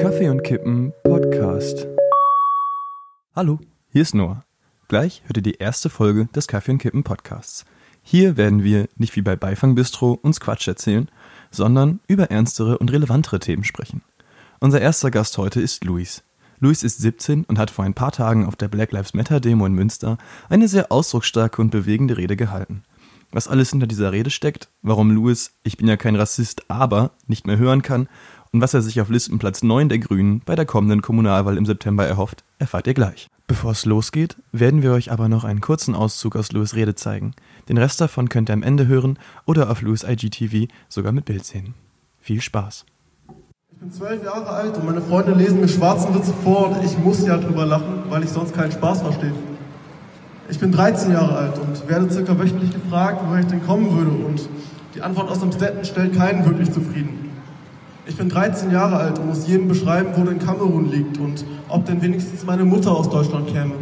Kaffee und Kippen Podcast. Hallo, hier ist Noah. Gleich hört ihr die erste Folge des Kaffee und Kippen Podcasts. Hier werden wir nicht wie bei Beifang Bistro uns Quatsch erzählen, sondern über ernstere und relevantere Themen sprechen. Unser erster Gast heute ist Luis. Luis ist 17 und hat vor ein paar Tagen auf der Black Lives Matter Demo in Münster eine sehr ausdrucksstarke und bewegende Rede gehalten. Was alles hinter dieser Rede steckt, warum Louis, ich bin ja kein Rassist, aber nicht mehr hören kann und was er sich auf Listenplatz 9 der Grünen bei der kommenden Kommunalwahl im September erhofft, erfahrt ihr gleich. Bevor es losgeht, werden wir euch aber noch einen kurzen Auszug aus Louis Rede zeigen. Den Rest davon könnt ihr am Ende hören oder auf Louis IGTV sogar mit Bild sehen. Viel Spaß! Ich bin zwölf Jahre alt und meine Freunde lesen mir schwarzen Witze vor und ich muss ja drüber lachen, weil ich sonst keinen Spaß verstehe. Ich bin 13 Jahre alt und werde circa wöchentlich gefragt, woher ich denn kommen würde und die Antwort aus dem Stetten stellt keinen wirklich zufrieden. Ich bin 13 Jahre alt und muss jedem beschreiben, wo denn Kamerun liegt und ob denn wenigstens meine Mutter aus Deutschland käme.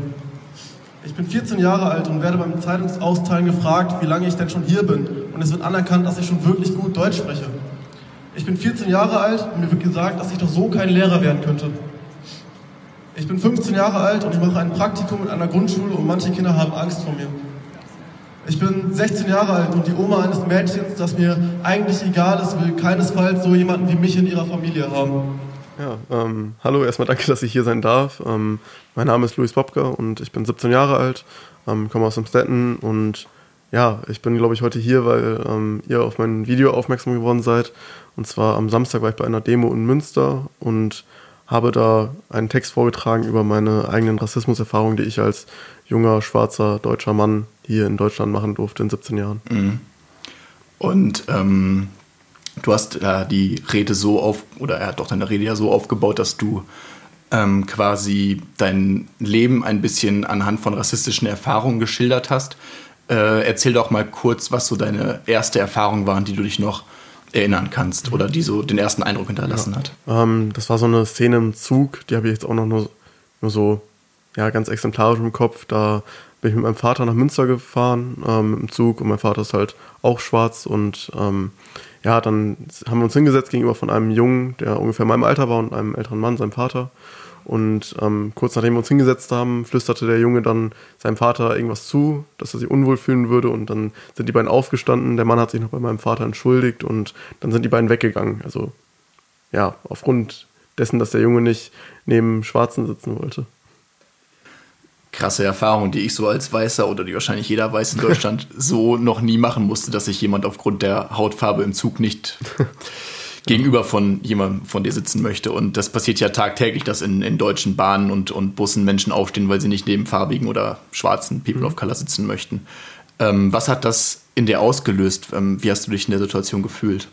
Ich bin 14 Jahre alt und werde beim Zeitungsausteilen gefragt, wie lange ich denn schon hier bin und es wird anerkannt, dass ich schon wirklich gut Deutsch spreche. Ich bin 14 Jahre alt und mir wird gesagt, dass ich doch so kein Lehrer werden könnte. Ich bin 15 Jahre alt und ich mache ein Praktikum in einer Grundschule und manche Kinder haben Angst vor mir. Ich bin 16 Jahre alt und die Oma eines Mädchens, das mir eigentlich egal ist, will keinesfalls so jemanden wie mich in ihrer Familie haben. Ja, ähm, hallo, erstmal danke, dass ich hier sein darf. Ähm, mein Name ist Luis Bobka und ich bin 17 Jahre alt, ähm, komme aus Amstetten und ja, ich bin, glaube ich, heute hier, weil ähm, ihr auf mein Video aufmerksam geworden seid. Und zwar am Samstag war ich bei einer Demo in Münster und habe da einen Text vorgetragen über meine eigenen Rassismuserfahrungen, die ich als junger, schwarzer, deutscher Mann hier in Deutschland machen durfte in 17 Jahren. Mhm. Und ähm, du hast äh, die Rede so auf, oder er hat doch deine Rede ja so aufgebaut, dass du ähm, quasi dein Leben ein bisschen anhand von rassistischen Erfahrungen geschildert hast. Äh, erzähl doch mal kurz, was so deine erste Erfahrung war, an die du dich noch erinnern kannst oder die so den ersten Eindruck hinterlassen ja. hat. Ähm, das war so eine Szene im Zug, die habe ich jetzt auch noch nur, nur so ja, ganz exemplarisch im Kopf. Da bin ich mit meinem Vater nach Münster gefahren ähm, im Zug und mein Vater ist halt auch schwarz und ähm, ja, dann haben wir uns hingesetzt gegenüber von einem Jungen, der ungefähr meinem Alter war und einem älteren Mann, seinem Vater. Und ähm, kurz nachdem wir uns hingesetzt haben, flüsterte der Junge dann seinem Vater irgendwas zu, dass er sich unwohl fühlen würde. Und dann sind die beiden aufgestanden. Der Mann hat sich noch bei meinem Vater entschuldigt und dann sind die beiden weggegangen. Also ja, aufgrund dessen, dass der Junge nicht neben Schwarzen sitzen wollte. Krasse Erfahrung, die ich so als Weißer oder die wahrscheinlich jeder Weiß in Deutschland so noch nie machen musste, dass sich jemand aufgrund der Hautfarbe im Zug nicht gegenüber von jemandem von dir sitzen möchte. Und das passiert ja tagtäglich, dass in, in deutschen Bahnen und, und Bussen Menschen aufstehen, weil sie nicht neben farbigen oder schwarzen People mhm. of Color sitzen möchten. Ähm, was hat das in dir ausgelöst? Ähm, wie hast du dich in der Situation gefühlt?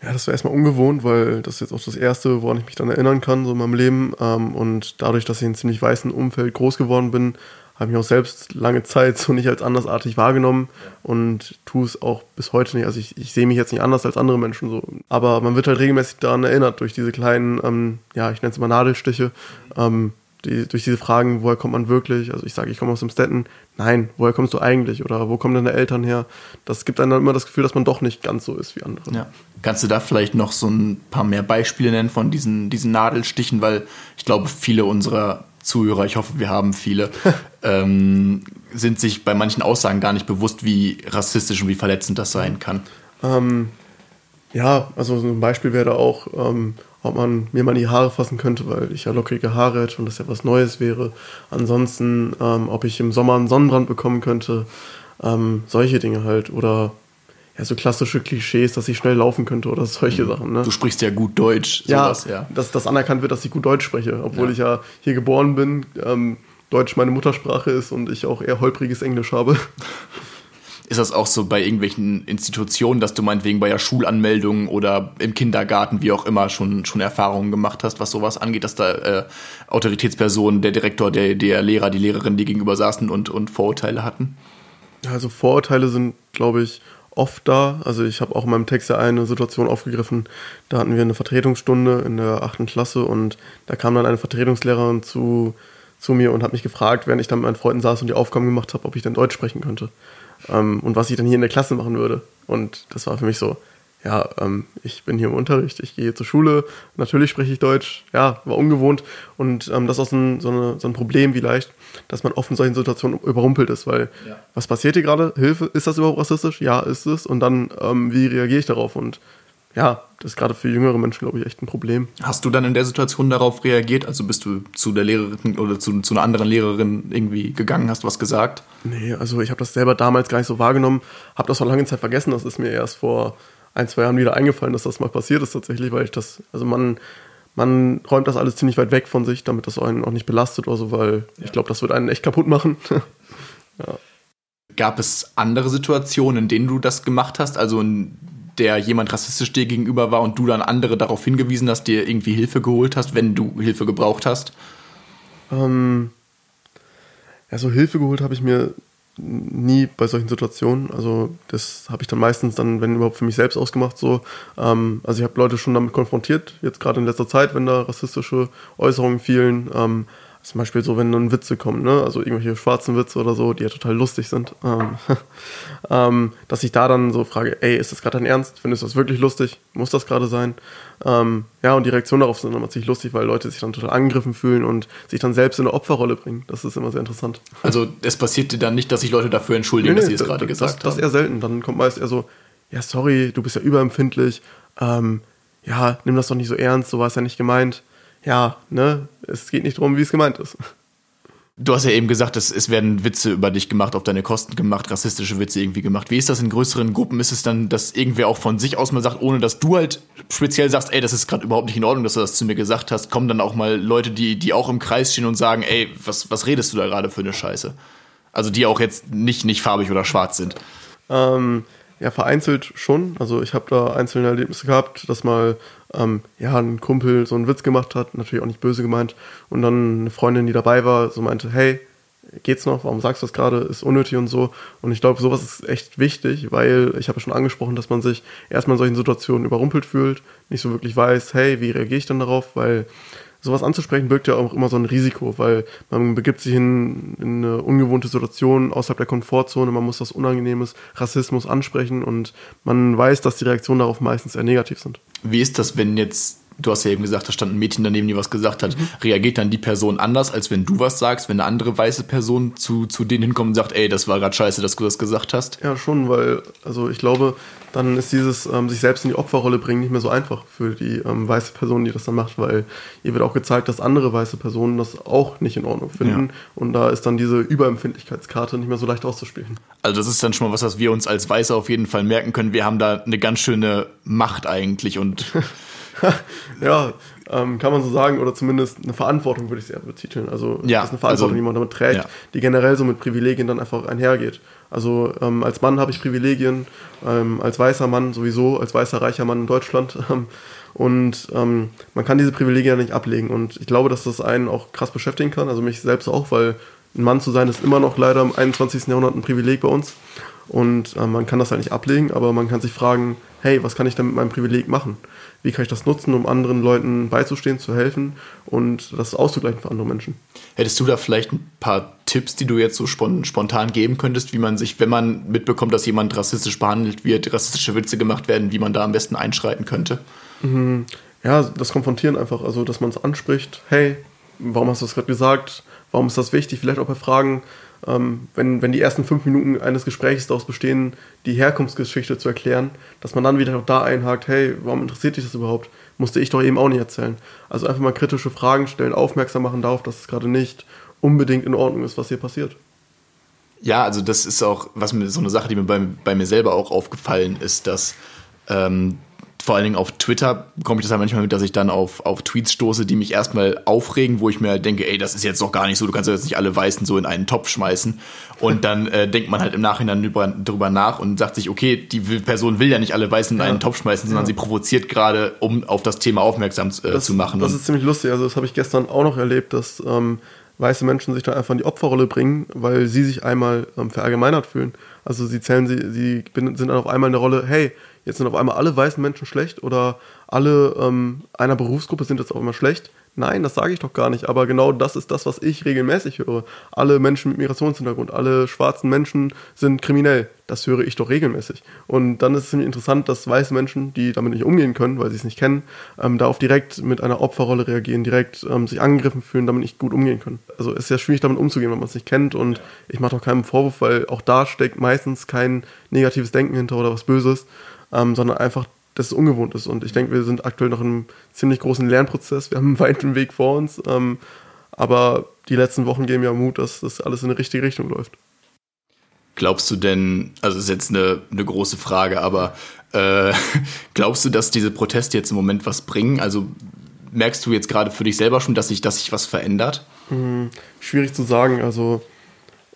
Ja, das war erstmal ungewohnt, weil das ist jetzt auch das Erste, woran ich mich dann erinnern kann, so in meinem Leben. Ähm, und dadurch, dass ich in einem ziemlich weißen Umfeld groß geworden bin, habe mich auch selbst lange Zeit so nicht als andersartig wahrgenommen und tue es auch bis heute nicht. Also ich, ich sehe mich jetzt nicht anders als andere Menschen so. Aber man wird halt regelmäßig daran erinnert durch diese kleinen, ähm, ja, ich nenne es mal Nadelstiche, ähm, die, durch diese Fragen, woher kommt man wirklich? Also ich sage, ich komme aus dem Stetten. Nein, woher kommst du eigentlich? Oder wo kommen deine Eltern her? Das gibt einem dann immer das Gefühl, dass man doch nicht ganz so ist wie andere. Ja. Kannst du da vielleicht noch so ein paar mehr Beispiele nennen von diesen, diesen Nadelstichen? Weil ich glaube, viele unserer Zuhörer, ich hoffe, wir haben viele, ähm, sind sich bei manchen Aussagen gar nicht bewusst, wie rassistisch und wie verletzend das sein kann. Ähm, ja, also so ein Beispiel wäre auch, ähm, ob man mir mal die Haare fassen könnte, weil ich ja lockige Haare hätte und das ja was Neues wäre. Ansonsten, ähm, ob ich im Sommer einen Sonnenbrand bekommen könnte, ähm, solche Dinge halt. Oder ja, so klassische Klischees, dass ich schnell laufen könnte oder solche mhm. Sachen. Ne? Du sprichst ja gut Deutsch. Sowas, ja, ja. Dass das anerkannt wird, dass ich gut Deutsch spreche, obwohl ja. ich ja hier geboren bin, ähm, Deutsch meine Muttersprache ist und ich auch eher holpriges Englisch habe. Ist das auch so bei irgendwelchen Institutionen, dass du meinetwegen bei der Schulanmeldung oder im Kindergarten, wie auch immer, schon, schon Erfahrungen gemacht hast, was sowas angeht, dass da äh, Autoritätspersonen, der Direktor, der, der Lehrer, die Lehrerin, die gegenüber saßen und, und Vorurteile hatten? Also Vorurteile sind, glaube ich, oft da. Also ich habe auch in meinem Text ja eine Situation aufgegriffen, da hatten wir eine Vertretungsstunde in der achten Klasse und da kam dann eine Vertretungslehrerin zu, zu mir und hat mich gefragt, während ich dann mit meinen Freunden saß und die Aufgaben gemacht habe, ob ich denn Deutsch sprechen könnte ähm, und was ich dann hier in der Klasse machen würde. Und das war für mich so, ja, ähm, ich bin hier im Unterricht, ich gehe zur Schule, natürlich spreche ich Deutsch, ja, war ungewohnt und ähm, das ist auch so ein, so, eine, so ein Problem vielleicht, dass man oft in solchen Situationen überrumpelt ist, weil Ja. was passiert hier gerade? Hilfe, ist das überhaupt rassistisch? Ja, ist es. Und dann, ähm, wie reagiere ich darauf? Und ja, das ist gerade für jüngere Menschen, glaube ich, echt ein Problem. Hast du dann in der Situation darauf reagiert? Also bist du zu der Lehrerin oder zu, zu einer anderen Lehrerin irgendwie gegangen, hast was gesagt? Nee, also ich habe das selber damals gar nicht so wahrgenommen, habe das vor lange Zeit vergessen. Das ist mir erst vor ein, zwei Jahren wieder eingefallen, dass das mal passiert ist tatsächlich, weil ich das, also man, man räumt das alles ziemlich weit weg von sich, damit das einen auch nicht belastet oder so, weil ich glaube, das wird einen echt kaputt machen. Gab es andere Situationen, in denen du das gemacht hast? Also in der jemand rassistisch dir gegenüber war und du dann andere darauf hingewiesen hast, dir irgendwie Hilfe geholt hast, wenn du Hilfe gebraucht hast? Ähm, ja, so Hilfe geholt habe ich mir nie bei solchen Situationen. Also das habe ich dann meistens dann, wenn überhaupt für mich selbst ausgemacht so. Ähm, also ich habe Leute schon damit konfrontiert, jetzt gerade in letzter Zeit, wenn da rassistische Äußerungen fielen. Ähm, zum Beispiel so, wenn dann Witze kommen, ne? also irgendwelche schwarzen Witze oder so, die ja total lustig sind, ähm, ähm, dass ich da dann so frage, ey, ist das gerade dein Ernst? Findest du das wirklich lustig? Muss das gerade sein? Ähm, ja, und die Reaktion darauf sind immer ziemlich lustig, weil Leute sich dann total angegriffen fühlen und sich dann selbst in eine Opferrolle bringen. Das ist immer sehr interessant. Also es passiert dir dann nicht, dass sich Leute dafür entschuldigen, dass sie es gerade das, gesagt Das haben. eher selten. Dann kommt meist eher so, ja, sorry, du bist ja überempfindlich. Ähm, ja, nimm das doch nicht so ernst, so war es ja nicht gemeint. Ja, ne, es geht nicht darum, wie es gemeint ist. Du hast ja eben gesagt, es, es werden Witze über dich gemacht, auf deine Kosten gemacht, rassistische Witze irgendwie gemacht. Wie ist das in größeren Gruppen? Ist es dann, dass irgendwer auch von sich aus mal sagt, ohne dass du halt speziell sagst, ey, das ist gerade überhaupt nicht in Ordnung, dass du das zu mir gesagt hast, kommen dann auch mal Leute, die, die auch im Kreis stehen und sagen, ey, was, was redest du da gerade für eine Scheiße? Also die auch jetzt nicht, nicht farbig oder schwarz sind. Ähm, ja, vereinzelt schon. Also ich habe da einzelne Erlebnisse gehabt, dass mal ähm, ja, ein Kumpel so einen Witz gemacht hat, natürlich auch nicht böse gemeint, und dann eine Freundin, die dabei war, so meinte, hey, geht's noch? Warum sagst du das gerade? Ist unnötig und so. Und ich glaube, sowas ist echt wichtig, weil ich habe ja schon angesprochen, dass man sich erstmal in solchen Situationen überrumpelt fühlt, nicht so wirklich weiß, hey, wie reagiere ich dann darauf? Weil sowas anzusprechen birgt ja auch immer so ein Risiko, weil man begibt sich in, in eine ungewohnte Situation außerhalb der Komfortzone, man muss das Unangenehmes, Rassismus ansprechen und man weiß, dass die Reaktionen darauf meistens eher negativ sind. Wie ist das, wenn jetzt, du hast ja eben gesagt, da stand ein Mädchen daneben, die was gesagt hat, reagiert dann die Person anders, als wenn du was sagst, wenn eine andere weiße Person zu, zu denen hinkommt und sagt, ey, das war gerade scheiße, dass du das gesagt hast? Ja, schon, weil, also ich glaube, dann ist dieses ähm, sich selbst in die Opferrolle bringen nicht mehr so einfach für die ähm, weiße Person, die das dann macht, weil ihr wird auch gezeigt, dass andere weiße Personen das auch nicht in Ordnung finden. Ja. Und da ist dann diese Überempfindlichkeitskarte nicht mehr so leicht auszuspielen. Also das ist dann schon mal was, was wir uns als Weiße auf jeden Fall merken können. Wir haben da eine ganz schöne Macht eigentlich und Ja, ähm, kann man so sagen, oder zumindest eine Verantwortung würde ich es eher betiteln. Also Ja, das ist eine Verantwortung, also- die man damit trägt, ja. die generell so mit Privilegien dann einfach einhergeht. Also ähm, als Mann habe ich Privilegien, ähm, als weißer Mann sowieso, als weißer reicher Mann in Deutschland. Ähm, und ähm, man kann diese Privilegien ja nicht ablegen. Und ich glaube, dass das einen auch krass beschäftigen kann, also mich selbst auch, weil ein Mann zu sein ist immer noch leider im 21. Jahrhundert ein Privileg bei uns. Und ähm, man kann das halt nicht ablegen, aber man kann sich fragen, hey, was kann ich denn mit meinem Privileg machen? Wie kann ich das nutzen, um anderen Leuten beizustehen, zu helfen und das auszugleichen für andere Menschen? hättest du da vielleicht ein paar Tipps, die du jetzt so spon spontan geben könntest, wie man sich, wenn man mitbekommt, dass jemand rassistisch behandelt wird, rassistische Witze gemacht werden, wie man da am besten einschreiten könnte? Ja, das Konfrontieren einfach, also dass man es anspricht, hey, warum hast du das gerade gesagt? Warum ist das wichtig? Vielleicht auch bei Fragen, ähm, wenn, wenn die ersten fünf Minuten eines Gesprächs daraus bestehen, die Herkunftsgeschichte zu erklären, dass man dann wieder auch da einhakt, hey, warum interessiert dich das überhaupt? Musste ich doch eben auch nicht erzählen. Also einfach mal kritische Fragen stellen, aufmerksam machen darauf, dass es gerade nicht unbedingt in Ordnung ist, was hier passiert. Ja, also das ist auch, was mir so eine Sache, die mir bei, bei mir selber auch aufgefallen ist, dass ähm, vor allen Dingen auf Twitter bekomme ich das halt manchmal mit, dass ich dann auf, auf Tweets stoße, die mich erstmal aufregen, wo ich mir halt denke, ey, das ist jetzt doch gar nicht so, du kannst ja jetzt nicht alle Weißen so in einen Topf schmeißen. Und dann äh, denkt man halt im Nachhinein über, drüber nach und sagt sich, okay, die Person will ja nicht alle Weißen in einen Topf schmeißen, sondern sie provoziert gerade, um auf das Thema aufmerksam äh, das, zu machen. Das ist ziemlich lustig. Also das habe ich gestern auch noch erlebt, dass ähm, weiße Menschen sich da einfach in die Opferrolle bringen, weil sie sich einmal ähm, verallgemeinert fühlen. Also sie zählen, sie, sie sind dann auf einmal in der Rolle, hey, jetzt sind auf einmal alle weißen Menschen schlecht oder alle ähm, einer Berufsgruppe sind jetzt auf einmal schlecht. Nein, das sage ich doch gar nicht. Aber genau das ist das, was ich regelmäßig höre. Alle Menschen mit Migrationshintergrund, alle schwarzen Menschen sind kriminell. Das höre ich doch regelmäßig. Und dann ist es ziemlich interessant, dass weiße Menschen, die damit nicht umgehen können, weil sie es nicht kennen, ähm, darauf direkt mit einer Opferrolle reagieren, direkt ähm, sich angegriffen fühlen, damit nicht gut umgehen können. Also es ist ja schwierig, damit umzugehen, wenn man es nicht kennt. Und ich mache doch keinen Vorwurf, weil auch da steckt meistens kein negatives Denken hinter oder was Böses, ähm, sondern einfach dass es ungewohnt ist. Und ich denke, wir sind aktuell noch in einem ziemlich großen Lernprozess. Wir haben einen weiten Weg vor uns. Ähm, aber die letzten Wochen geben ja Mut, dass das alles in die richtige Richtung läuft. Glaubst du denn, also ist jetzt eine, eine große Frage, aber äh, glaubst du, dass diese Proteste jetzt im Moment was bringen? Also merkst du jetzt gerade für dich selber schon, dass sich, dass sich was verändert? Hm, schwierig zu sagen. Also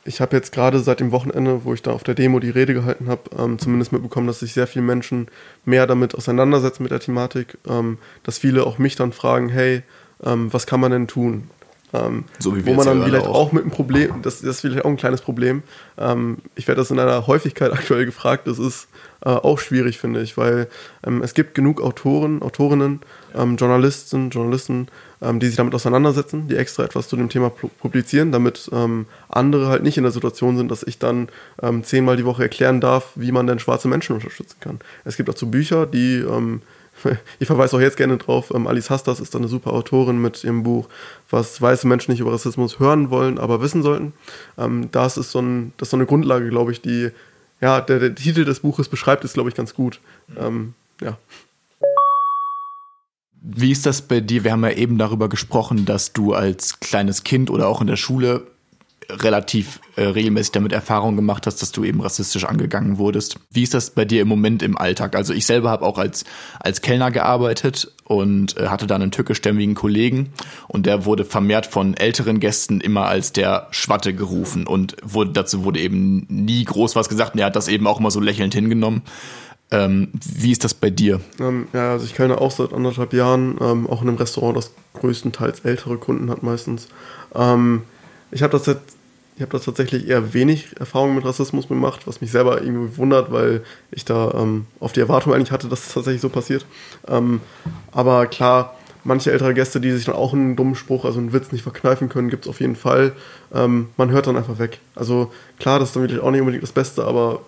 ich habe jetzt gerade seit dem Wochenende, wo ich da auf der Demo die Rede gehalten habe, ähm, zumindest mitbekommen, dass sich sehr viele Menschen mehr damit auseinandersetzen mit der Thematik, ähm, dass viele auch mich dann fragen, hey, ähm, was kann man denn tun? Ähm, so wie wir wo man dann vielleicht auch. auch. mit einem Problem, das, das ist vielleicht auch ein kleines Problem. Ähm, ich werde das in einer Häufigkeit aktuell gefragt, das ist äh, auch schwierig, finde ich, weil ähm, es gibt genug Autoren, Autorinnen, Journalisten, Journalisten, ähm, die sich damit auseinandersetzen, die extra etwas zu dem Thema publizieren, damit ähm, andere halt nicht in der Situation sind, dass ich dann zehnmal die Woche erklären darf, wie man denn schwarze Menschen unterstützen kann. Es gibt dazu Bücher, die ich verweise auch jetzt gerne drauf, ähm, Alice Hastas ist eine super Autorin mit ihrem Buch, was weiße Menschen nicht über Rassismus hören wollen, aber wissen sollten. Ähm, das, ist so ein, das ist so eine Grundlage, glaube ich, die, ja, der, der Titel des Buches beschreibt es, glaube ich, ganz gut. Ähm, ja. Wie ist das bei dir? Wir haben ja eben darüber gesprochen, dass du als kleines Kind oder auch in der Schule relativ äh, regelmäßig damit Erfahrung gemacht hast, dass du eben rassistisch angegangen wurdest. Wie ist das bei dir im Moment im Alltag? Also ich selber habe auch als, als Kellner gearbeitet und äh, hatte dann einen türkischstämmigen Kollegen und der wurde vermehrt von älteren Gästen immer als der Schwatte gerufen und wurde, dazu wurde eben nie groß was gesagt und er hat das eben auch immer so lächelnd hingenommen. Ähm, wie ist das bei dir? Ähm, ja, also ich kenne auch seit anderthalb Jahren, ähm, auch in einem Restaurant, das größtenteils ältere Kunden hat meistens. Ähm, ich habe das jetzt ich da tatsächlich eher wenig Erfahrung mit Rassismus gemacht, was mich selber irgendwie wundert, weil ich da ähm, auf die Erwartung eigentlich hatte, dass es tatsächlich so passiert. Ähm, aber klar, manche ältere Gäste, die sich dann auch einen dummen Spruch, also einen Witz nicht verkneifen können, gibt es auf jeden Fall. Man hört dann einfach weg. Also klar, das ist dann wirklich auch nicht unbedingt das Beste, aber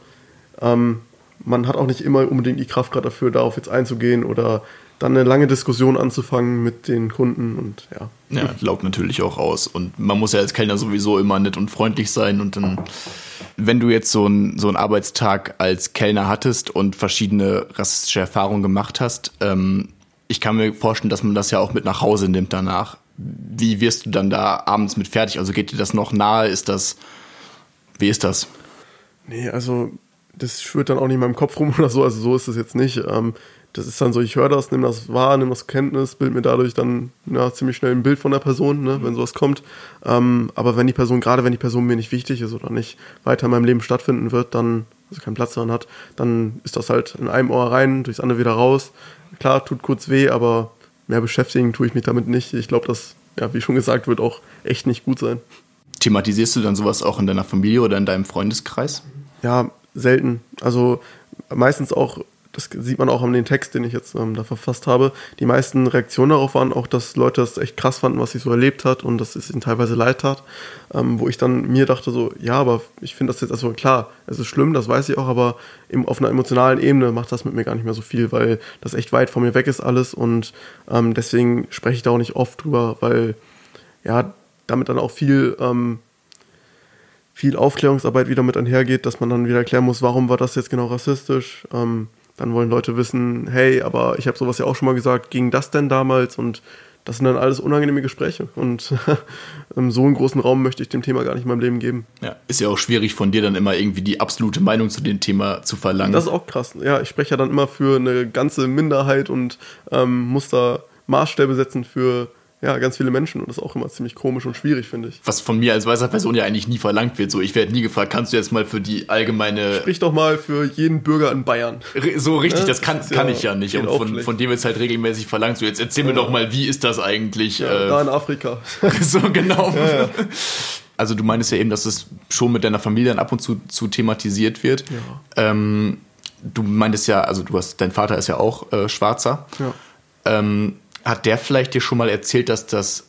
ähm, man hat auch nicht immer unbedingt die Kraft gerade dafür, darauf jetzt einzugehen oder dann eine lange Diskussion anzufangen mit den Kunden und ja. Ja, laugt natürlich auch aus. Und man muss ja als Kellner sowieso immer nett und freundlich sein. Und dann, wenn du jetzt so, ein, so einen Arbeitstag als Kellner hattest und verschiedene rassistische Erfahrungen gemacht hast, ähm, ich kann mir vorstellen, dass man das ja auch mit nach Hause nimmt danach. Wie wirst du dann da abends mit fertig? Also geht dir das noch nahe? Ist das, wie ist das? Nee, also das schwirrt dann auch nicht in meinem Kopf rum oder so. Also so ist es jetzt nicht. Ähm, das ist dann so, ich höre das, nehme das wahr, nehme das zur Kenntnis, bild mir dadurch dann ja, ziemlich schnell ein Bild von der Person, ne, wenn sowas kommt. Ähm, aber wenn die Person, gerade wenn die Person mir nicht wichtig ist oder nicht weiter in meinem Leben stattfinden wird, dann, also keinen Platz daran hat, dann ist das halt in einem Ohr rein, durchs andere wieder raus. Klar, tut kurz weh, aber mehr beschäftigen tue ich mich damit nicht. Ich glaube, das, ja, wie schon gesagt, wird auch echt nicht gut sein. Thematisierst du dann sowas auch in deiner Familie oder in deinem Freundeskreis? Ja, selten. Also meistens auch das sieht man auch an den Text, den ich jetzt ähm, da verfasst habe. Die meisten Reaktionen darauf waren auch, dass Leute das echt krass fanden, was ich so erlebt hat und dass es ihnen teilweise leid tat. Ähm, wo ich dann mir dachte so, ja, aber ich finde das jetzt also klar, es ist schlimm, das weiß ich auch, aber im, auf einer emotionalen Ebene macht das mit mir gar nicht mehr so viel, weil das echt weit von mir weg ist alles und ähm, deswegen spreche ich da auch nicht oft drüber, weil ja, damit dann auch viel ähm, viel Aufklärungsarbeit wieder mit einhergeht, dass man dann wieder erklären muss, warum war das jetzt genau rassistisch. Ähm, dann wollen Leute wissen, hey, aber ich habe sowas ja auch schon mal gesagt, ging das denn damals? Und das sind dann alles unangenehme Gespräche. Und so einen großen Raum möchte ich dem Thema gar nicht in meinem Leben geben. Ja, ist ja auch schwierig von dir dann immer irgendwie die absolute Meinung zu dem Thema zu verlangen. Das ist auch krass. Ja, ich spreche ja dann immer für eine ganze Minderheit und ähm, muss da Maßstäbe setzen für ja, ganz viele Menschen und das ist auch immer ziemlich komisch und schwierig, finde ich. Was von mir als weißer Person ja eigentlich nie verlangt wird. So, ich werde nie gefragt, kannst du jetzt mal für die allgemeine. Sprich doch mal für jeden Bürger in Bayern. So richtig, ja, das kann, das kann ja, ich ja nicht. Und von, von dem jetzt halt regelmäßig verlangt. So, jetzt erzähl ja. mir doch mal, wie ist das eigentlich? Äh, da in Afrika. so, genau. Also, du meinst ja eben, dass es schon mit deiner Familie dann ab und zu, zu thematisiert wird. Ähm, du meintest ja, also du hast, dein Vater ist ja auch äh, Schwarzer. Ja. Ähm, hat der vielleicht dir schon mal erzählt, dass das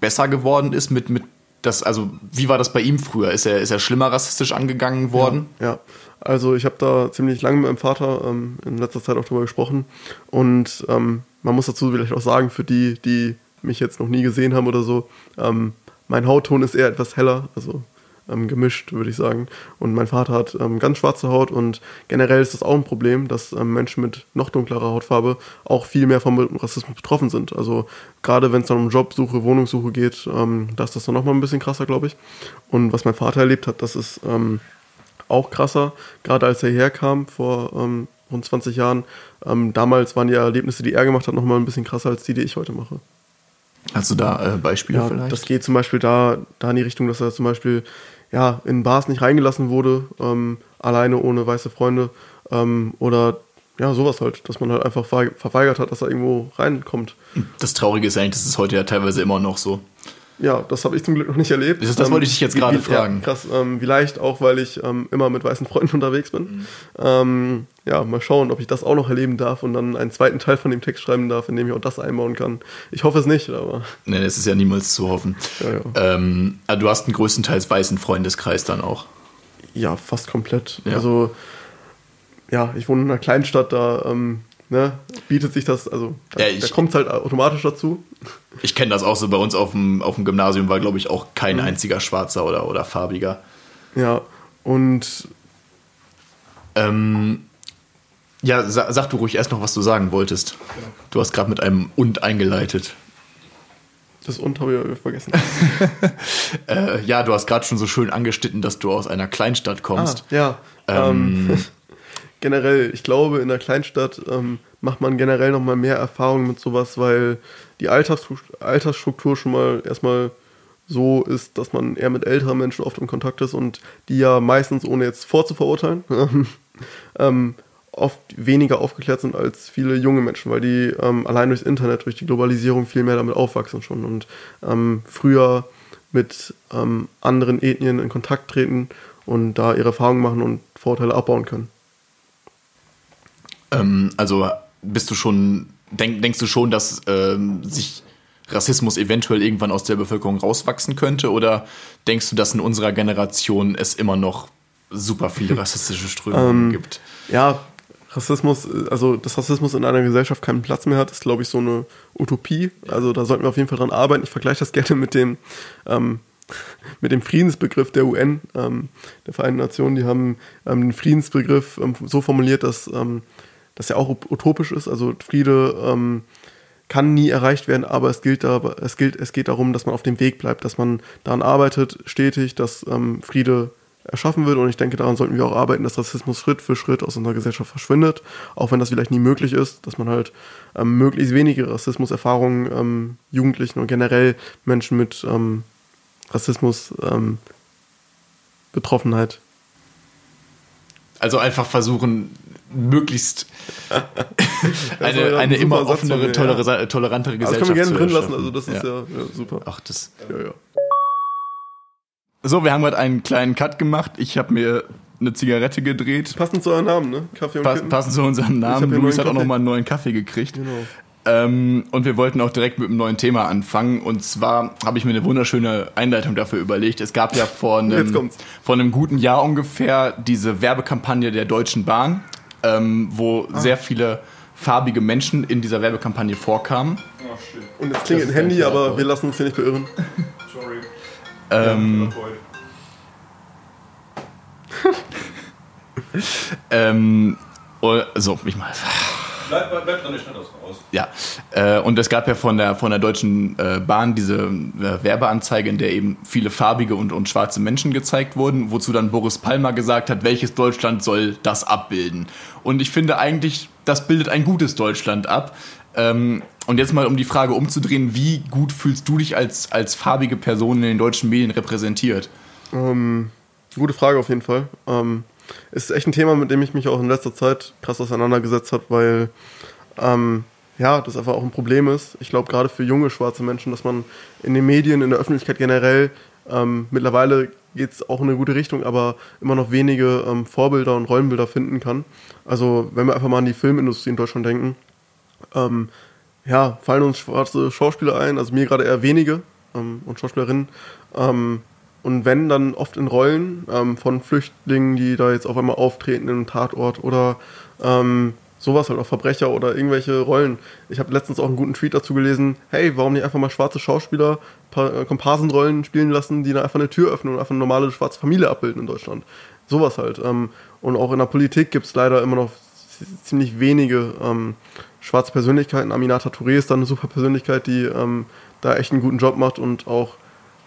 besser geworden ist mit, mit das, also wie war das bei ihm früher? Ist er, ist er schlimmer rassistisch angegangen worden? Ja, ja. also ich habe da ziemlich lange mit meinem Vater ähm, in letzter Zeit auch drüber gesprochen und ähm, man muss dazu vielleicht auch sagen, für die, die mich jetzt noch nie gesehen haben oder so, ähm, mein Hautton ist eher etwas heller, also ähm, gemischt, würde ich sagen. Und mein Vater hat ähm, ganz schwarze Haut und generell ist das auch ein Problem, dass ähm, Menschen mit noch dunklerer Hautfarbe auch viel mehr vom Rassismus betroffen sind. Also gerade wenn es dann um Jobsuche, Wohnungssuche geht, ähm, da ist das dann nochmal ein bisschen krasser, glaube ich. Und was mein Vater erlebt hat, das ist ähm, auch krasser, gerade als er hierher kam vor ähm, rund 20 Jahren. damals waren die Erlebnisse, die er gemacht hat, nochmal ein bisschen krasser als die, die ich heute mache. Hast du da äh, Beispiele ja, vielleicht? Das geht zum Beispiel da, da in die Richtung, dass er zum Beispiel ja, in Bars nicht reingelassen wurde, ähm, alleine ohne weiße Freunde ähm, oder ja, sowas halt, dass man halt einfach verweigert hat, dass er irgendwo reinkommt. Das Traurige ist eigentlich, das ist heute ja teilweise immer noch so. Ja, das habe ich zum Glück noch nicht erlebt. Das, das wollte ich dich jetzt gerade fragen. Ja, krass, ähm, vielleicht auch, weil ich ähm, immer mit weißen Freunden unterwegs bin. Mhm. Ähm, ja, mal schauen, ob ich das auch noch erleben darf und dann einen zweiten Teil von dem Text schreiben darf, in dem ich auch das einbauen kann. Ich hoffe es nicht, aber. Nee, das ist ja niemals zu hoffen. Ja, ja. Ähm, also du hast einen größtenteils weißen Freundeskreis dann auch. Ja, fast komplett. Ja. Also, ja, ich wohne in einer Kleinstadt, da ähm, ne, bietet sich das, also da, ja, da kommt es halt automatisch dazu. Ich kenne das auch so, bei uns auf dem, auf dem Gymnasium war, glaube ich, auch kein mhm. einziger Schwarzer oder, oder Farbiger. Ja, und ähm, ja, sag, sag, du ruhig erst noch, was du sagen wolltest. Du hast gerade mit einem Und eingeleitet. Das Und habe ich vergessen. äh, ja, du hast gerade schon so schön angeschnitten, dass du aus einer Kleinstadt kommst. Ah, ja. Ähm, ähm generell, ich glaube, in der Kleinstadt ähm, macht man generell noch mal mehr Erfahrung mit sowas, weil die Altersstruktur schon mal erstmal so ist, dass man eher mit älteren Menschen oft in Kontakt ist und die ja meistens, ohne jetzt vorzuverurteilen, ähm, oft weniger aufgeklärt sind als viele junge Menschen, weil die ähm, allein durchs Internet, durch die Globalisierung viel mehr damit aufwachsen schon und ähm, früher mit ähm, anderen Ethnien in Kontakt treten und da ihre Erfahrungen machen und Vorurteile abbauen können. Ähm, also bist du schon, denk, denkst du schon, dass ähm, sich Rassismus eventuell irgendwann aus der Bevölkerung rauswachsen könnte? Oder denkst du, dass in unserer Generation es immer noch super viele rassistische Strömungen ähm, gibt? Ja, Rassismus, also dass Rassismus in einer Gesellschaft keinen Platz mehr hat, ist, glaube ich, so eine Utopie. Also da sollten wir auf jeden Fall dran arbeiten. Ich vergleiche das gerne mit dem, ähm, mit dem Friedensbegriff der UN, ähm, der Vereinten Nationen. Die haben ähm, den Friedensbegriff ähm, so formuliert, dass ähm, das ja auch utopisch ist. Also Friede ähm, kann nie erreicht werden, aber es gilt da, es gilt, es geht darum, dass man auf dem Weg bleibt, dass man daran arbeitet, stetig, dass ähm, Friede erschaffen wird. Und ich denke, daran sollten wir auch arbeiten, dass Rassismus Schritt für Schritt aus unserer Gesellschaft verschwindet, auch wenn das vielleicht nie möglich ist, dass man halt ähm, möglichst wenige Rassismuserfahrungen ähm, Jugendlichen und generell Menschen mit ähm, Rassismus ähm, Betroffenheit. Also einfach versuchen, möglichst eine, eine immer offenere, toler ja. tolerantere Gesellschaft. Das können wir gerne drin lassen, also das ist ja, super. Ach, das. Ja, ja. So, wir haben gerade einen kleinen Cut gemacht. Ich habe mir eine Zigarette gedreht. Passend zu eurem Namen, ne? Kaffee und Pass, Passend zu unserem Namen. Luis hat auch nochmal einen neuen Kaffee gekriegt. Genau. Ähm, und wir wollten auch direkt mit einem neuen Thema anfangen. Und zwar habe ich mir eine wunderschöne Einleitung dafür überlegt. Es gab ja vor einem, vor einem guten Jahr ungefähr diese Werbekampagne der Deutschen Bahn ähm, wo ah. sehr viele farbige Menschen in dieser Werbekampagne vorkamen. Oh, Und jetzt klingelt ein Handy, aber wir lassen uns hier nicht beirren. Sorry. Ähm, ähm, so, ich mal. Bleib, bleib dran, ich schneide das raus. Ja, äh, und es gab ja von der, von der Deutschen äh, Bahn diese äh, Werbeanzeige, in der eben viele farbige und, und schwarze Menschen gezeigt wurden, wozu dann Boris Palmer gesagt hat, welches Deutschland soll das abbilden. Und ich finde eigentlich, das bildet ein gutes Deutschland ab. Ähm, und jetzt mal, um die Frage umzudrehen, wie gut fühlst du dich als, als farbige Person in den deutschen Medien repräsentiert? Ähm, gute Frage auf jeden Fall. Ähm, ist echt ein Thema, mit dem ich mich auch in letzter Zeit krass auseinandergesetzt habe, weil ähm, ja, das einfach auch ein Problem ist. Ich glaube, gerade für junge schwarze Menschen, dass man in den Medien, in der Öffentlichkeit generell, ähm, mittlerweile geht es auch in eine gute Richtung, aber immer noch wenige ähm, Vorbilder und Rollenbilder finden kann. Also, wenn wir einfach mal an die Filmindustrie in Deutschland denken, ähm, ja, fallen uns schwarze Schauspieler ein, also mir gerade eher wenige ähm, und Schauspielerinnen. Und wenn, dann oft in Rollen ähm, von Flüchtlingen, die da jetzt auf einmal auftreten in einem Tatort oder ähm, sowas halt auch Verbrecher oder irgendwelche Rollen. Ich habe letztens auch einen guten Tweet dazu gelesen, hey, warum nicht einfach mal schwarze Schauspieler äh, Komparsenrollen spielen lassen, die dann einfach eine Tür öffnen und einfach eine normale schwarze Familie abbilden in Deutschland. Sowas halt. Ähm, und auch in der Politik gibt es leider immer noch ziemlich wenige ähm, schwarze Persönlichkeiten. Aminata Touré ist da eine super Persönlichkeit, die ähm, da echt einen guten Job macht und auch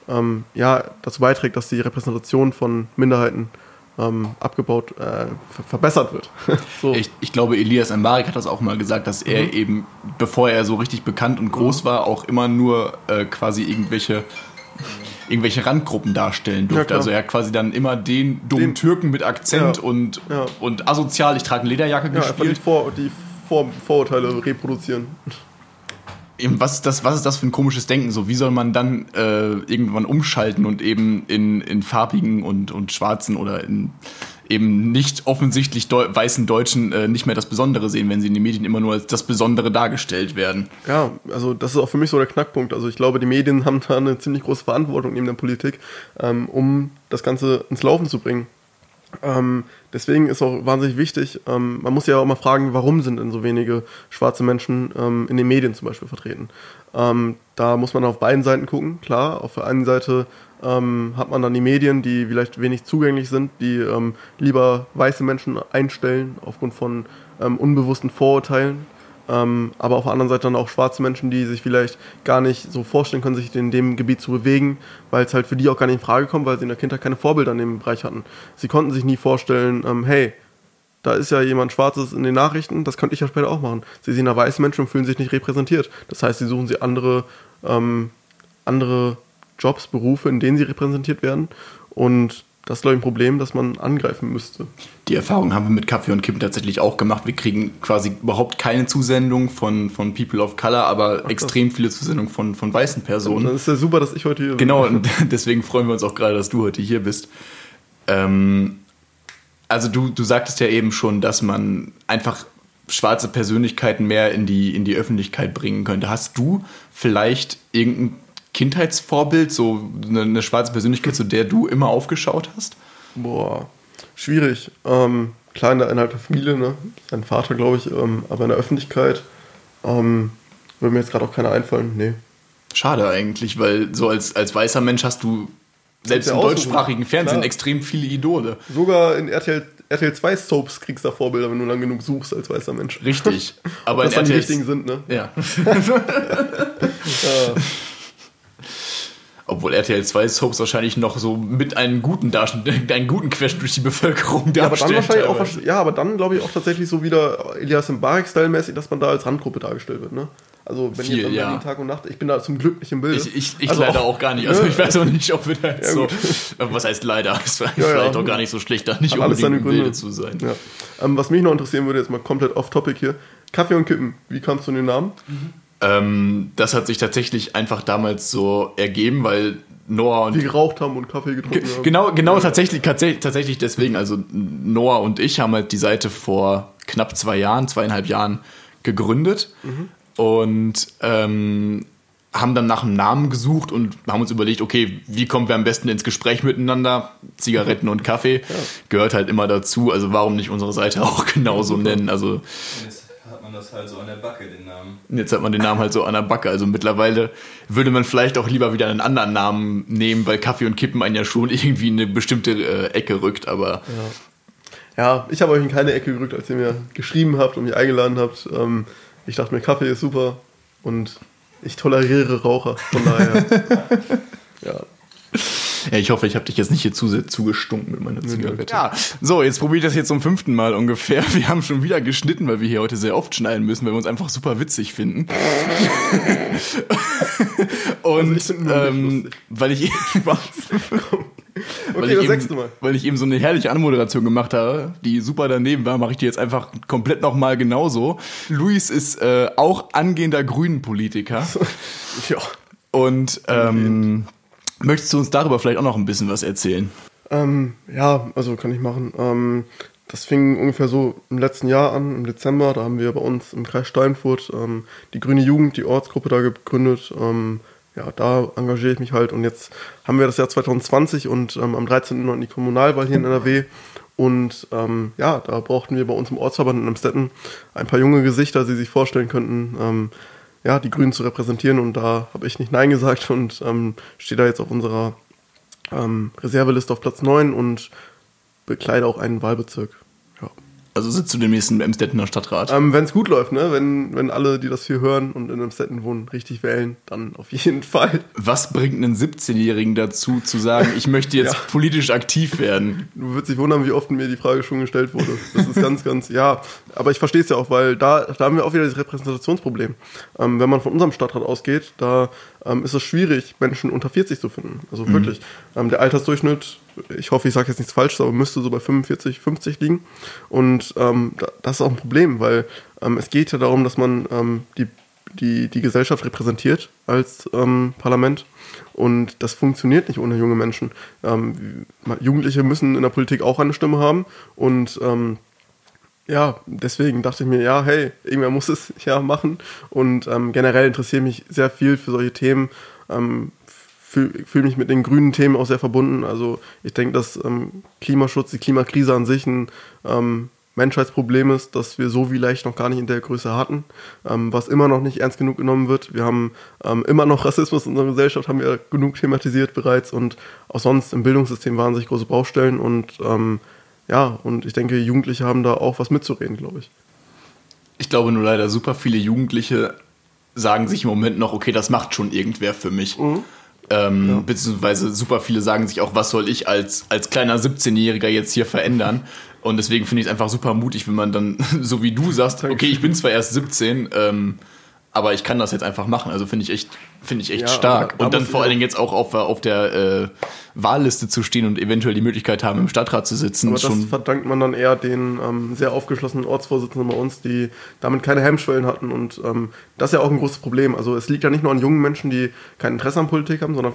ähm, ja, dazu beiträgt, dass die Repräsentation von Minderheiten ähm, abgebaut, äh, ver verbessert wird. so. Ich, ich glaube, Elias Mbarek hat das auch mal gesagt, dass er Mhm. eben, bevor er so richtig bekannt und groß war, auch immer nur äh, quasi irgendwelche irgendwelche Randgruppen darstellen Ja, durfte. klar. also er hat quasi dann immer den dummen Den- Türken mit Akzent Ja. und, Ja. und asozial, ich trage eine Lederjacke ja, einfach die, gespielt. Vor die Vor Vorurteile reproduzieren. Eben, was, ist das, was ist das für ein komisches Denken? So, wie soll man dann äh, irgendwann umschalten und eben in, in farbigen und, und schwarzen oder in eben nicht offensichtlich deu weißen Deutschen äh, nicht mehr das Besondere sehen, wenn sie in den Medien immer nur als das Besondere dargestellt werden. Ja, also das ist auch für mich so der Knackpunkt. Also ich glaube, die Medien haben da eine ziemlich große Verantwortung neben der Politik, ähm, um das Ganze ins Laufen zu bringen. Ähm, deswegen ist auch wahnsinnig wichtig, ähm, man muss ja auch mal fragen, warum sind denn so wenige schwarze Menschen ähm, in den Medien zum Beispiel vertreten. Ähm, da muss man auf beiden Seiten gucken. Klar, auf der einen Seite ähm, hat man dann die Medien, die vielleicht wenig zugänglich sind, die ähm, lieber weiße Menschen einstellen aufgrund von unbewussten Vorurteilen. Ähm, aber auf der anderen Seite dann auch schwarze Menschen, die sich vielleicht gar nicht so vorstellen können, sich in dem Gebiet zu bewegen, weil es halt für die auch gar nicht in Frage kommt, weil sie in der Kindheit keine Vorbilder in dem Bereich hatten. Sie konnten sich nie vorstellen, ähm, hey, da ist ja jemand Schwarzes in den Nachrichten, das könnte ich ja später auch machen. Sie sehen da weiße Menschen und fühlen sich nicht repräsentiert. Das heißt, sie suchen sie andere, ähm, andere Jobs, Berufe, in denen sie repräsentiert werden. Und das ist, glaube ich, ein Problem, das man angreifen müsste. Die Erfahrung haben wir mit Kaffee und Kippen tatsächlich auch gemacht. Wir kriegen quasi überhaupt keine Zusendung von, von People of Color, aber extrem viele Zusendungen von, von weißen Personen. dann ist ja super, dass ich heute hier bin. Genau, und deswegen freuen wir uns auch gerade, dass du heute hier bist. Ähm, also du, du sagtest ja eben schon, dass man einfach schwarze Persönlichkeiten mehr in die, in die Öffentlichkeit bringen könnte. Hast du vielleicht irgendein Kindheitsvorbild, so eine, eine schwarze Persönlichkeit, zu der du immer aufgeschaut hast? Boah, schwierig. Ähm, klar, in der, innerhalb der Familie, ne? Sein Vater, glaube ich, ähm, aber in der Öffentlichkeit ähm, würde mir jetzt gerade auch keiner einfallen. Nee. Schade eigentlich, weil so als, als weißer Mensch hast du selbst im deutschsprachigen Fernsehen Klar. extrem viele Idole. Sogar in RTL, RTL 2 Soaps kriegst du da Vorbilder, wenn du lang genug suchst als weißer Mensch. Richtig. Aber in dann die RTL richtigen sind, ne? Ja. Ja. Obwohl RTL 2 Soaps wahrscheinlich noch so mit einem guten Darstellung, einen guten Querschnitt durch die Bevölkerung Ja, aber dann darstellt. wahrscheinlich auch, teilweise. wahrsch- ja, aber dann glaube ich auch tatsächlich so wieder Elias Mbarek-Style-mäßig, dass man da als Randgruppe dargestellt wird, ne? Also wenn Viel, jetzt ja. Berlin Tag und Nacht, ich bin da zum Glück nicht im Bilde. Ich, ich, ich Also leider auch, gar nicht. Also ne? ich weiß auch nicht, ob wir da jetzt Ja, so. Was heißt leider? Es war Ja, vielleicht ja. auch gar nicht so schlecht, da nicht Hat alles unbedingt im Bilde zu sein. Ja. Ähm, was mich noch interessieren würde, jetzt mal komplett off-topic hier. Kaffee und Kippen, wie kamst du in den Namen? Ähm, das hat sich tatsächlich einfach damals so ergeben, weil Noah und Die geraucht haben und Kaffee getrunken haben. Genau, genau tatsächlich, tatsächlich, tatsächlich deswegen. Also Noah und ich haben halt die Seite vor knapp zwei Jahren, zweieinhalb Jahren gegründet und ähm, haben dann nach einem Namen gesucht und haben uns überlegt, okay, wie kommen wir am besten ins Gespräch miteinander? Zigaretten und Kaffee gehört halt immer dazu. Also warum nicht unsere Seite auch genauso nennen? Also Und jetzt hat man das halt so an der Backe, den Namen. Jetzt hat man den Namen halt so an der Backe. Also mittlerweile würde man vielleicht auch lieber wieder einen anderen Namen nehmen, weil Kaffee und Kippen einen ja schon irgendwie in eine bestimmte äh, Ecke rückt. Aber Ja, ich habe euch in keine Ecke gerückt, als ihr mir geschrieben habt und mich eingeladen habt. Ähm, ich dachte mir, Kaffee ist super und ich toleriere Raucher. Von daher. ja. Ja, ich hoffe, ich habe dich jetzt nicht hier zu, zugestunken mit meiner Zigarette. Ja, so, jetzt probiere ich das jetzt zum fünften Mal ungefähr. Wir haben schon wieder geschnitten, weil wir hier heute sehr oft schneiden müssen, weil wir uns einfach super witzig finden. Und Also ich ähm, weil ich Spaß. weil, Okay, ich das eben, Mal. weil ich eben so eine herrliche Anmoderation gemacht habe, die super daneben war, mache ich die jetzt einfach komplett nochmal genauso. Luis ist äh, auch angehender Grünen-Politiker. ja. Und ähm, möchtest du uns darüber vielleicht auch noch ein bisschen was erzählen? Ähm, ja, also kann ich machen. Ähm, das fing ungefähr so im letzten Jahr an, im Dezember. Da haben wir bei uns im Kreis Steinfurt ähm, die Grüne Jugend, die Ortsgruppe da gegründet. Ähm, ja, da engagiere ich mich halt. Und jetzt haben wir das Jahr 2020 und ähm, am 13. die Kommunalwahl hier in NRW. Und ähm, ja, da brauchten wir bei uns im Ortsverband in Amstetten ein paar junge Gesichter, die sich vorstellen könnten, ähm, ja, die Grünen zu repräsentieren. Und da habe ich nicht Nein gesagt und ähm, stehe da jetzt auf unserer ähm, Reserveliste auf Platz 9 und bekleide auch einen Wahlbezirk. Also sitzt du demnächst im Emstettener Stadtrat. Ähm, wenn es gut läuft, ne? Wenn, wenn alle, die das hier hören und in Emstetten wohnen, richtig wählen, dann auf jeden Fall. Was bringt einen 17-Jährigen dazu, zu sagen, ich möchte jetzt Ja. politisch aktiv werden? Du würdest dich wundern, wie oft mir die Frage schon gestellt wurde. Das ist ganz, ganz, ja. Aber ich verstehe es ja auch, weil da, da haben wir auch wieder das Repräsentationsproblem. Ähm, wenn man von unserem Stadtrat ausgeht, da ähm, ist es schwierig, Menschen unter 40 zu finden. Also wirklich. Ähm, der Altersdurchschnitt, ich hoffe, ich sage jetzt nichts Falsches, aber müsste so bei 45, 50 liegen. Und ähm, da, das ist auch ein Problem, weil ähm, es geht ja darum, dass man ähm, die die, die Gesellschaft repräsentiert als ähm, Parlament. Und das funktioniert nicht ohne junge Menschen. Jugendliche müssen in der Politik auch eine Stimme haben. Und ja, deswegen dachte ich mir, ja, hey, irgendwer muss es ja machen. Und ähm, generell interessiere mich sehr viel für solche Themen. Ähm, fühle fühl mich mit den grünen Themen auch sehr verbunden. Also ich denke, dass ähm, Klimaschutz, die Klimakrise an sich ein ähm, Menschheitsproblem ist, das wir so vielleicht noch gar nicht in der Größe hatten, ähm, was immer noch nicht ernst genug genommen wird. Wir haben ähm, immer noch Rassismus in unserer Gesellschaft, haben wir genug thematisiert bereits und auch sonst im Bildungssystem sich große Baustellen und ja, und ich denke, Jugendliche haben da auch was mitzureden, glaube ich. Ich glaube nur leider, super viele Jugendliche sagen sich im Moment noch, okay, das macht schon irgendwer für mich. Ähm, Beziehungsweise super viele sagen sich auch, was soll ich als, als kleiner 17-Jähriger jetzt hier verändern? Und deswegen finde ich es einfach super mutig, wenn man dann, so wie du sagst, okay, ich bin zwar erst 17, ähm, aber ich kann das jetzt einfach machen. Also finde ich echt, finde ich echt Ja, stark. aber- und dann vor allen Dingen jetzt auch auf, auf der äh, Wahlliste zu stehen und eventuell die Möglichkeit haben, im Stadtrat zu sitzen. Aber das verdankt man dann eher den ähm, sehr aufgeschlossenen Ortsvorsitzenden bei uns, die damit keine Hemmschwellen hatten. Und ähm, das ist ja auch ein großes Problem. Also es liegt ja nicht nur an jungen Menschen, die kein Interesse an Politik haben, sondern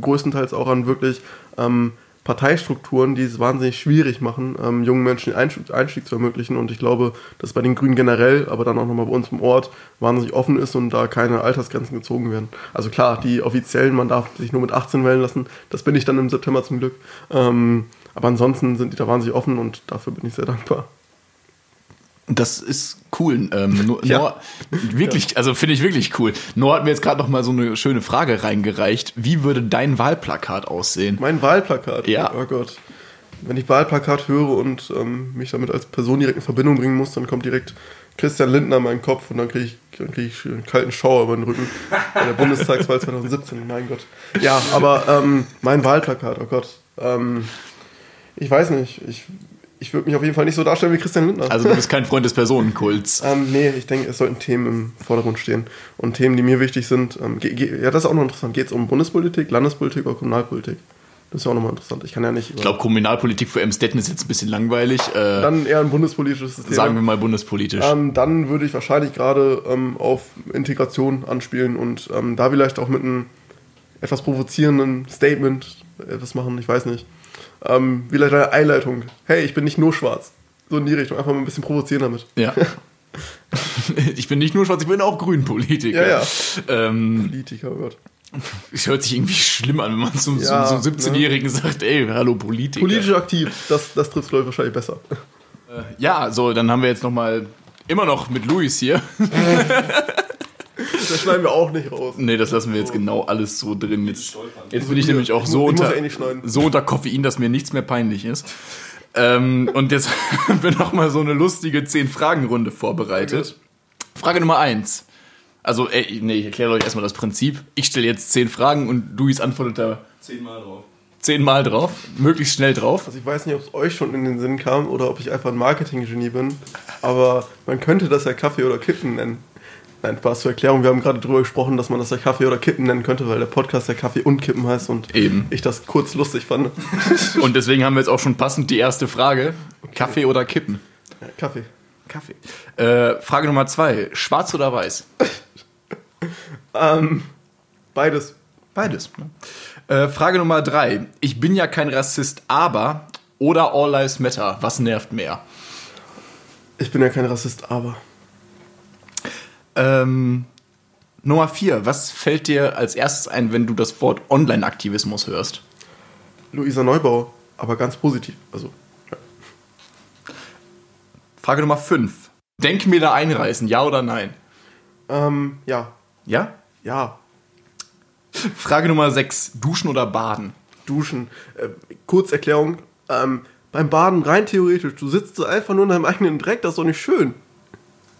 größtenteils auch an wirklich ähm, Parteistrukturen, die es wahnsinnig schwierig machen, ähm, jungen Menschen den Einstieg, Einstieg zu ermöglichen. Und ich glaube, dass bei den Grünen generell, aber dann auch nochmal bei uns im Ort, wahnsinnig offen ist und da keine Altersgrenzen gezogen werden. Also klar, die offiziellen, man darf sich nur mit 18 wählen lassen. Das bin ich dann im September zum Glück. Ähm, aber ansonsten sind die da wahnsinnig offen und dafür bin ich sehr dankbar. Das ist cool. Ähm, Noah, Ja. Wirklich, also finde ich wirklich cool. Noah hat mir jetzt gerade noch mal so eine schöne Frage reingereicht. Wie würde dein Wahlplakat aussehen? Mein Wahlplakat. Ja. Oh Gott. Wenn ich Wahlplakat höre und ähm, mich damit als Person direkt in Verbindung bringen muss, dann kommt direkt Christian Lindner in meinen Kopf und dann kriege ich, dann krieg ich einen kalten Schauer über den Rücken bei der Bundestagswahl 2017. Mein Gott. Ja, aber ähm, mein Wahlplakat, oh Gott. Ähm, ich weiß nicht. Ich, ich würde mich auf jeden Fall nicht so darstellen wie Christian Lindner. Also du bist kein Freund des Personenkults. Ähm, nee, ich denke, es sollten Themen im Vordergrund stehen. Und Themen, die mir wichtig sind, ähm, ja, das ist auch noch interessant. Geht es um Bundespolitik, Landespolitik oder Kommunalpolitik? Das ist ja auch nochmal interessant. Ich kann ja nicht. Ich glaube, Kommunalpolitik für Emstetten ist jetzt ein bisschen langweilig. Äh, dann eher ein bundespolitisches Thema. sagen wir mal bundespolitisch. Ähm, dann würde ich wahrscheinlich gerade ähm, auf Integration anspielen und ähm, da vielleicht auch mit einem etwas provozierenden Statement etwas machen, ich weiß nicht. Ähm, vielleicht eine Einleitung. Hey, ich bin nicht nur schwarz. So in die Richtung. Einfach mal ein bisschen provozieren damit. ja. ich bin nicht nur schwarz, ich bin auch Grünpolitiker. Ja, ja. Ähm, Politiker, oh Gott. es hört sich irgendwie schlimm an, wenn man zum, Ja, zum, zum 17-Jährigen sagt, ey, hallo Politiker. Politisch aktiv, das, das trifft glaube ich wahrscheinlich besser. Ja, so, dann haben wir jetzt noch mal immer noch mit Luis hier. Das schneiden wir auch nicht raus. Nee, das lassen wir jetzt genau alles so drin. Jetzt, jetzt bin ich nämlich auch so unter, eh so unter Koffein, dass mir nichts mehr peinlich ist. Ähm, und jetzt haben wir noch mal so eine lustige 10-Fragen-Runde vorbereitet. Frage Nummer 1. Also, ey, nee, ich erkläre euch erstmal das Prinzip. Ich stelle jetzt 10 Fragen und Luis antwortet da Zehnmal drauf. 10 Mal drauf, möglichst schnell drauf. Also ich weiß nicht, ob es euch schon in den Sinn kam oder ob ich einfach ein Marketing-Genie bin, aber man könnte das ja Kaffee oder Kippen nennen. Nein, Spaß zur Erklärung. Wir haben gerade drüber gesprochen, dass man das ja Kaffee oder Kippen nennen könnte, weil der Podcast ja Kaffee und Kippen heißt und Eben. ich das kurz lustig fand. Und deswegen haben wir jetzt auch schon passend die erste Frage. Kaffee oder Kippen? Ja, Kaffee. Kaffee. Äh, Frage Nummer 2. Schwarz oder weiß? Ähm, beides. Beides. Ne? Äh, Frage Nummer drei. Ich bin ja kein Rassist, aber oder All Lives Matter. Was nervt mehr? Ich bin ja kein Rassist, aber. Ähm, Nummer vier. Was fällt dir als erstes ein, wenn du das Wort Online-Aktivismus hörst? Luisa Neubauer, aber ganz positiv. Also, Frage Nummer fünf. Denkmäler einreißen, ja oder nein? ähm, ja. Ja? Ja. Frage Nummer sechs. Duschen oder baden? Duschen. Äh, Kurzerklärung. Ähm, beim Baden rein theoretisch. Du sitzt so einfach nur in deinem eigenen Dreck, das ist doch nicht schön.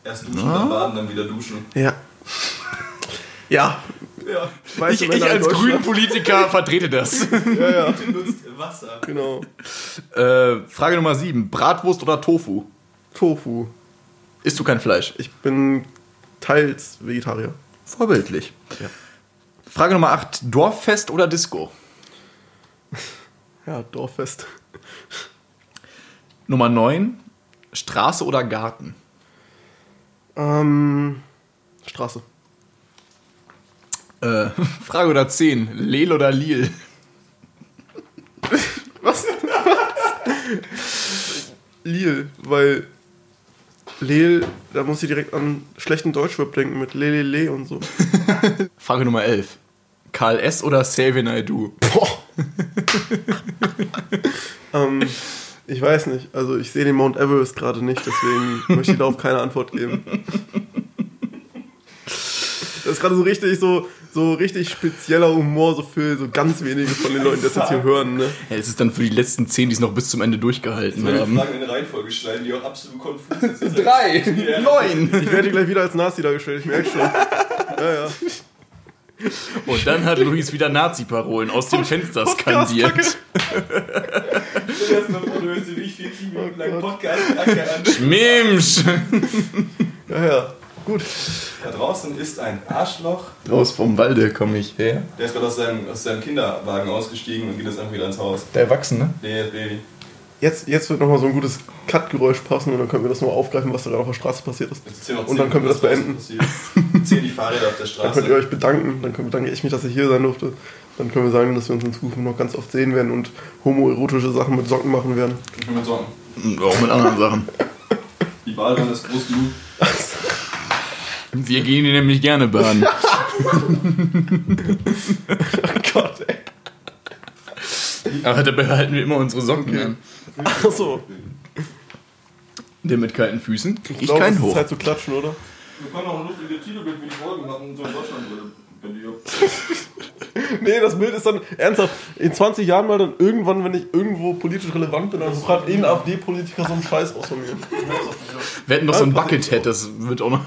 Erst duschen, dann baden, dann wieder duschen. Ja. Ja. Ja. Ich, ich als Deutschland. grünen Politiker vertrete das. Ja, ja. Nutzt Wasser. Genau. äh, Frage Nummer sieben. Bratwurst oder Tofu? Tofu. Isst du kein Fleisch? Ich bin teils Vegetarier. Vorbildlich. Ja. Frage Nummer 8. Dorffest oder Disco? Ja, Dorffest. Nummer 9. Straße oder Garten? Ähm, Straße. Äh, Frage oder 10. Lel oder Lil? Was? Lil, weil Lel, da muss ich direkt an schlechten Deutschrap denken mit Lelele und so. Frage Nummer 11. Karl S. oder Xavier Naidoo? Boah. ähm, ich weiß nicht. Also ich sehe den Mount Everest gerade nicht, deswegen möchte ich darauf keine Antwort geben. Das ist gerade so richtig so, so richtig spezieller Humor, so für so ganz wenige von den Leuten, die das jetzt hier hören. Ne? Ja, es ist dann für die letzten 10, die es noch bis zum Ende durchgehalten Ich haben. Fragen in eine Reihenfolge schneiden, die auch absolut konfus ist. Drei, neun. Ich werde gleich wieder als Nazi dargestellt, ich merke schon. Ja, ja. Und dann hat Luis wieder Nazi-Parolen aus dem Fenster skandiert. Stell dir mal vor, du hörst dir nicht 40 Minuten lang Podcast an. Mimsch. Ja, ja. Gut. Da draußen ist ein Arschloch. Raus vom Walde komme ich her. Der ist gerade aus seinem, aus seinem Kinderwagen ausgestiegen und geht jetzt einfach wieder ins Haus. Der Erwachsene. Der Baby. Jetzt, jetzt wird nochmal so ein gutes Cut-Geräusch passen und dann können wir das nochmal aufgreifen, was da gerade auf der Straße passiert ist. Und dann können wir das beenden. Zähl die Fahrräder auf der Dann könnt ihr Straße. euch bedanken, dann bedanke ich mich, dass ich hier sein durfte. Dann können wir sagen, dass wir uns in Zukunft noch ganz oft sehen werden und homoerotische Sachen mit Socken machen werden. Ich will mit Socken. Auch mit anderen Sachen. Die Badewanne ist groß genug. Wir gehen hier nämlich gerne baden. Oh Gott, ey. Aber dabei halten wir immer unsere Socken an. Achso. Der mit kalten Füßen krieg ich glaube, keinen es ist hoch. Zeit zu klatschen, oder? Wir können auch ein lustiges Titelbild für die Folgen machen, so in Deutschland. Wenn die Nee, das Bild ist dann ernsthaft. In 20 Jahren mal dann irgendwann, wenn ich irgendwo politisch relevant bin, dann fragt irgendein AfD-Politiker so einen Scheiß aus von mir. Wir hätten noch so ein Buckethead, das wird auch noch.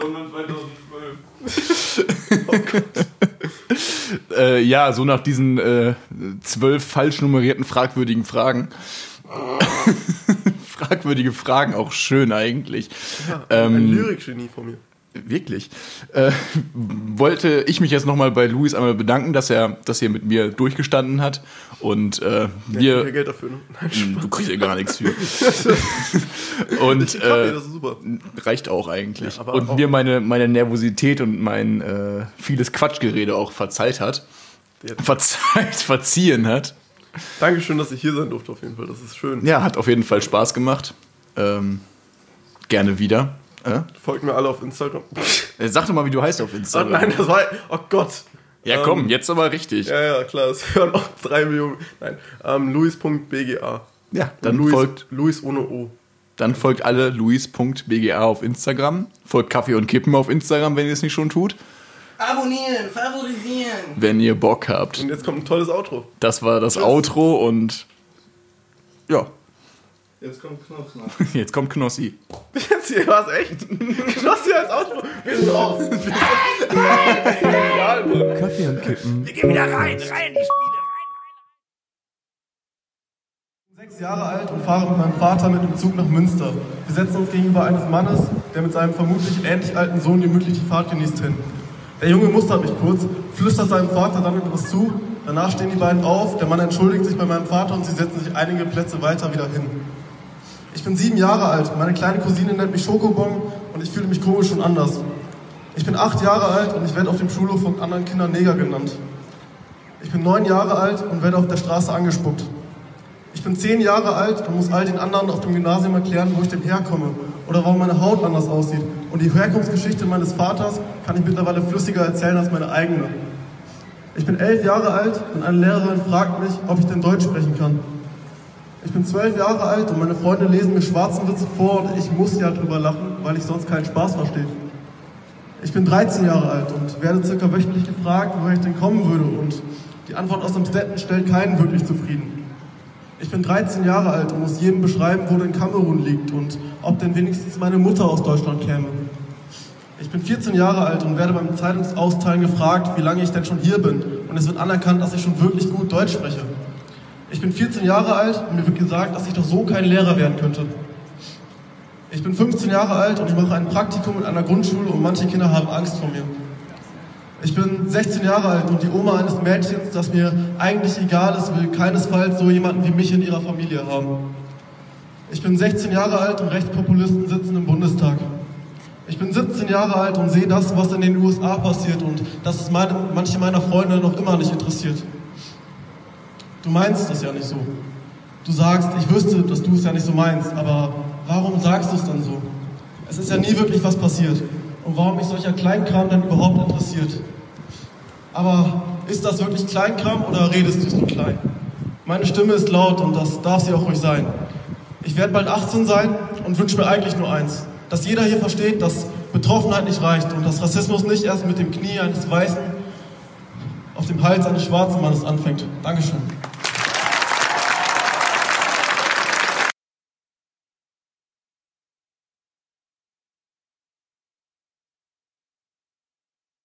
London 2012. Äh, ja, so nach diesen äh, zwölf falsch nummerierten fragwürdigen Fragen. Fragwürdige Fragen, auch schön eigentlich. Ein Ähm, Lyrikgenie von mir. Wirklich. Äh, wollte ich mich jetzt nochmal bei Luis einmal bedanken, dass er das hier mit mir durchgestanden hat. Und äh, Ja, wir. kein Geld dafür, ne? Nein, Hm, Du kriegst ja gar nichts für. und äh, reicht auch eigentlich. Ja, und auch- mir meine, meine Nervosität und mein äh, vieles Quatschgerede auch verzeiht hat. Verzeiht, verziehen hat. Dankeschön, dass ich hier sein durfte, auf jeden Fall. Das ist schön. Ja, hat auf jeden Fall Spaß gemacht. Ähm, gerne wieder. Äh? Folgt mir alle auf Instagram. Äh, Sag doch mal, wie du heißt auf Oh Instagram. nein, das war. Oh Gott. ja, komm, jetzt aber richtig. Ja, ja, klar, es hören auch drei Millionen. Nein, ähm, Luis.bga. Ja, dann Luis, folgt, Luis ohne O. dann folgt alle luis.bga auf Instagram. Folgt Kaffee und Kippen auf Instagram, wenn ihr es nicht schon tut. Abonnieren, favorisieren. Wenn ihr Bock habt. Und jetzt kommt ein tolles Outro. Das war das Outro und ja, Jetzt kommt nach. jetzt kommt Knossi. Jetzt hier war es echt. Knossi als Outro. Wir sind raus. Kaffee und Kippen. sechs Jahre alt und fahre mit meinem Vater mit dem Zug nach Münster. Wir setzen uns gegenüber eines Mannes, der mit seinem vermutlich ähnlich alten Sohn gemütlich die Fahrt genießt, hin. Der Junge mustert mich kurz, flüstert seinem Vater dann etwas zu, danach stehen die beiden auf, der Mann entschuldigt sich bei meinem Vater und sie setzen sich einige Plätze weiter wieder hin. Ich bin sieben Jahre alt, meine kleine Cousine nennt mich Schokobon und ich fühle mich komisch und anders. Ich bin acht Jahre alt und ich werde auf dem Schulhof von anderen Kindern Neger genannt. Ich bin neun Jahre alt und werde auf der Straße angespuckt. Ich bin zehn Jahre alt und muss all den anderen auf dem Gymnasium erklären, wo ich denn herkomme oder warum meine Haut anders aussieht. Und die Herkunftsgeschichte meines Vaters kann ich mittlerweile flüssiger erzählen als meine eigene. Ich bin elf Jahre alt und eine Lehrerin fragt mich, ob ich denn Deutsch sprechen kann. Ich bin zwölf Jahre alt und meine Freunde lesen mir schwarzen Witze vor und ich muss ja drüber lachen, weil ich sonst keinen Spaß verstehe. Ich bin 13 Jahre alt und werde circa wöchentlich gefragt, woher ich denn kommen würde und die Antwort aus dem Stetten stellt keinen wirklich zufrieden. Ich bin 13 Jahre alt und muss jedem beschreiben, wo denn Kamerun liegt und ob denn wenigstens meine Mutter aus Deutschland käme. Ich bin 14 Jahre alt und werde beim Zeitungsausteilen gefragt, wie lange ich denn schon hier bin. Und es wird anerkannt, dass ich schon wirklich gut Deutsch spreche. Ich bin 14 Jahre alt und mir wird gesagt, dass ich doch so kein Lehrer werden könnte. Ich bin 15 Jahre alt und ich mache ein Praktikum in einer Grundschule und manche Kinder haben Angst vor mir. Ich bin 16 Jahre alt und die Oma eines Mädchens, das mir eigentlich egal ist, will keinesfalls so jemanden wie mich in ihrer Familie haben. Ich bin 16 Jahre alt und Rechtspopulisten sitzen im Bundestag. Ich bin 17 Jahre alt und sehe das, was in den USA passiert und dass es meine, manche meiner Freunde noch immer nicht interessiert. Du meinst es ja nicht so. Du sagst, ich wüsste, dass du es ja nicht so meinst, aber warum sagst du es dann so? Es ist ja nie wirklich was passiert. Und warum mich solcher Kleinkram dann überhaupt interessiert? Aber ist das wirklich Kleinkram oder redest du es nur klein? Meine Stimme ist laut und das darf sie auch ruhig sein. Ich werde bald 18 sein und wünsche mir eigentlich nur eins. Dass jeder hier versteht, dass Betroffenheit nicht reicht und dass Rassismus nicht erst mit dem Knie eines Weißen auf dem Hals eines schwarzen Mannes anfängt. Dankeschön.